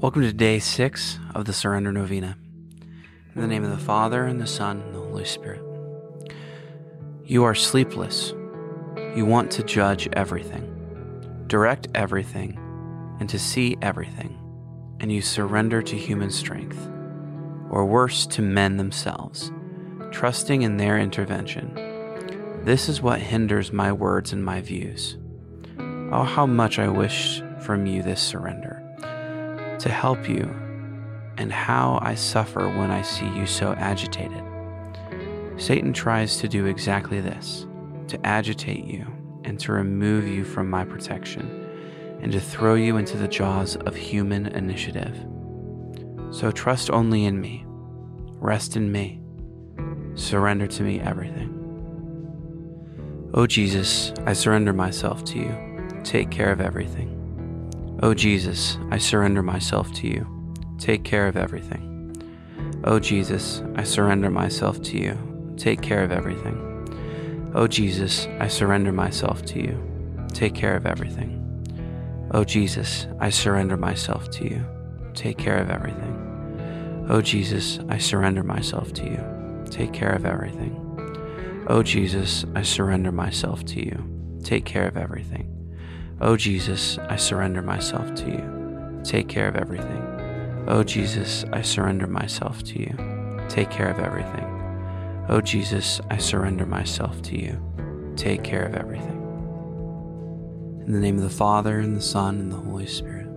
Welcome to day six of the Surrender Novena. In the name of the Father, and the Son, and the Holy Spirit. You are sleepless. You want to judge everything, direct everything, and to see everything, and you surrender to human strength, or worse, to men themselves, trusting in their intervention. This is what hinders my words and my views. Oh, how much I wish from you this surrender to help you, and how I suffer when I see you so agitated. Satan tries to do exactly this to agitate you and to remove you from my protection and to throw you into the jaws of human initiative. So trust only in me, rest in me, surrender to me everything. O oh Jesus, I surrender myself to you. Take care of everything. O oh Jesus, I surrender myself to you. Take care of everything. O oh Jesus, I surrender myself to you. Take care of everything. O oh Jesus, I surrender myself to you. Take care of everything. O Jesus, I surrender myself to you. Take care of everything. O Jesus, I surrender myself to you. Take care of everything. O Jesus, I surrender myself to you. Take care of everything. Oh, Jesus, I surrender myself to you. Take care of everything. Oh, Jesus, I surrender myself to you. Take care of everything. Oh, Jesus, I surrender myself to you. Take care of everything. In the name of the Father, and the Son, and the Holy Spirit.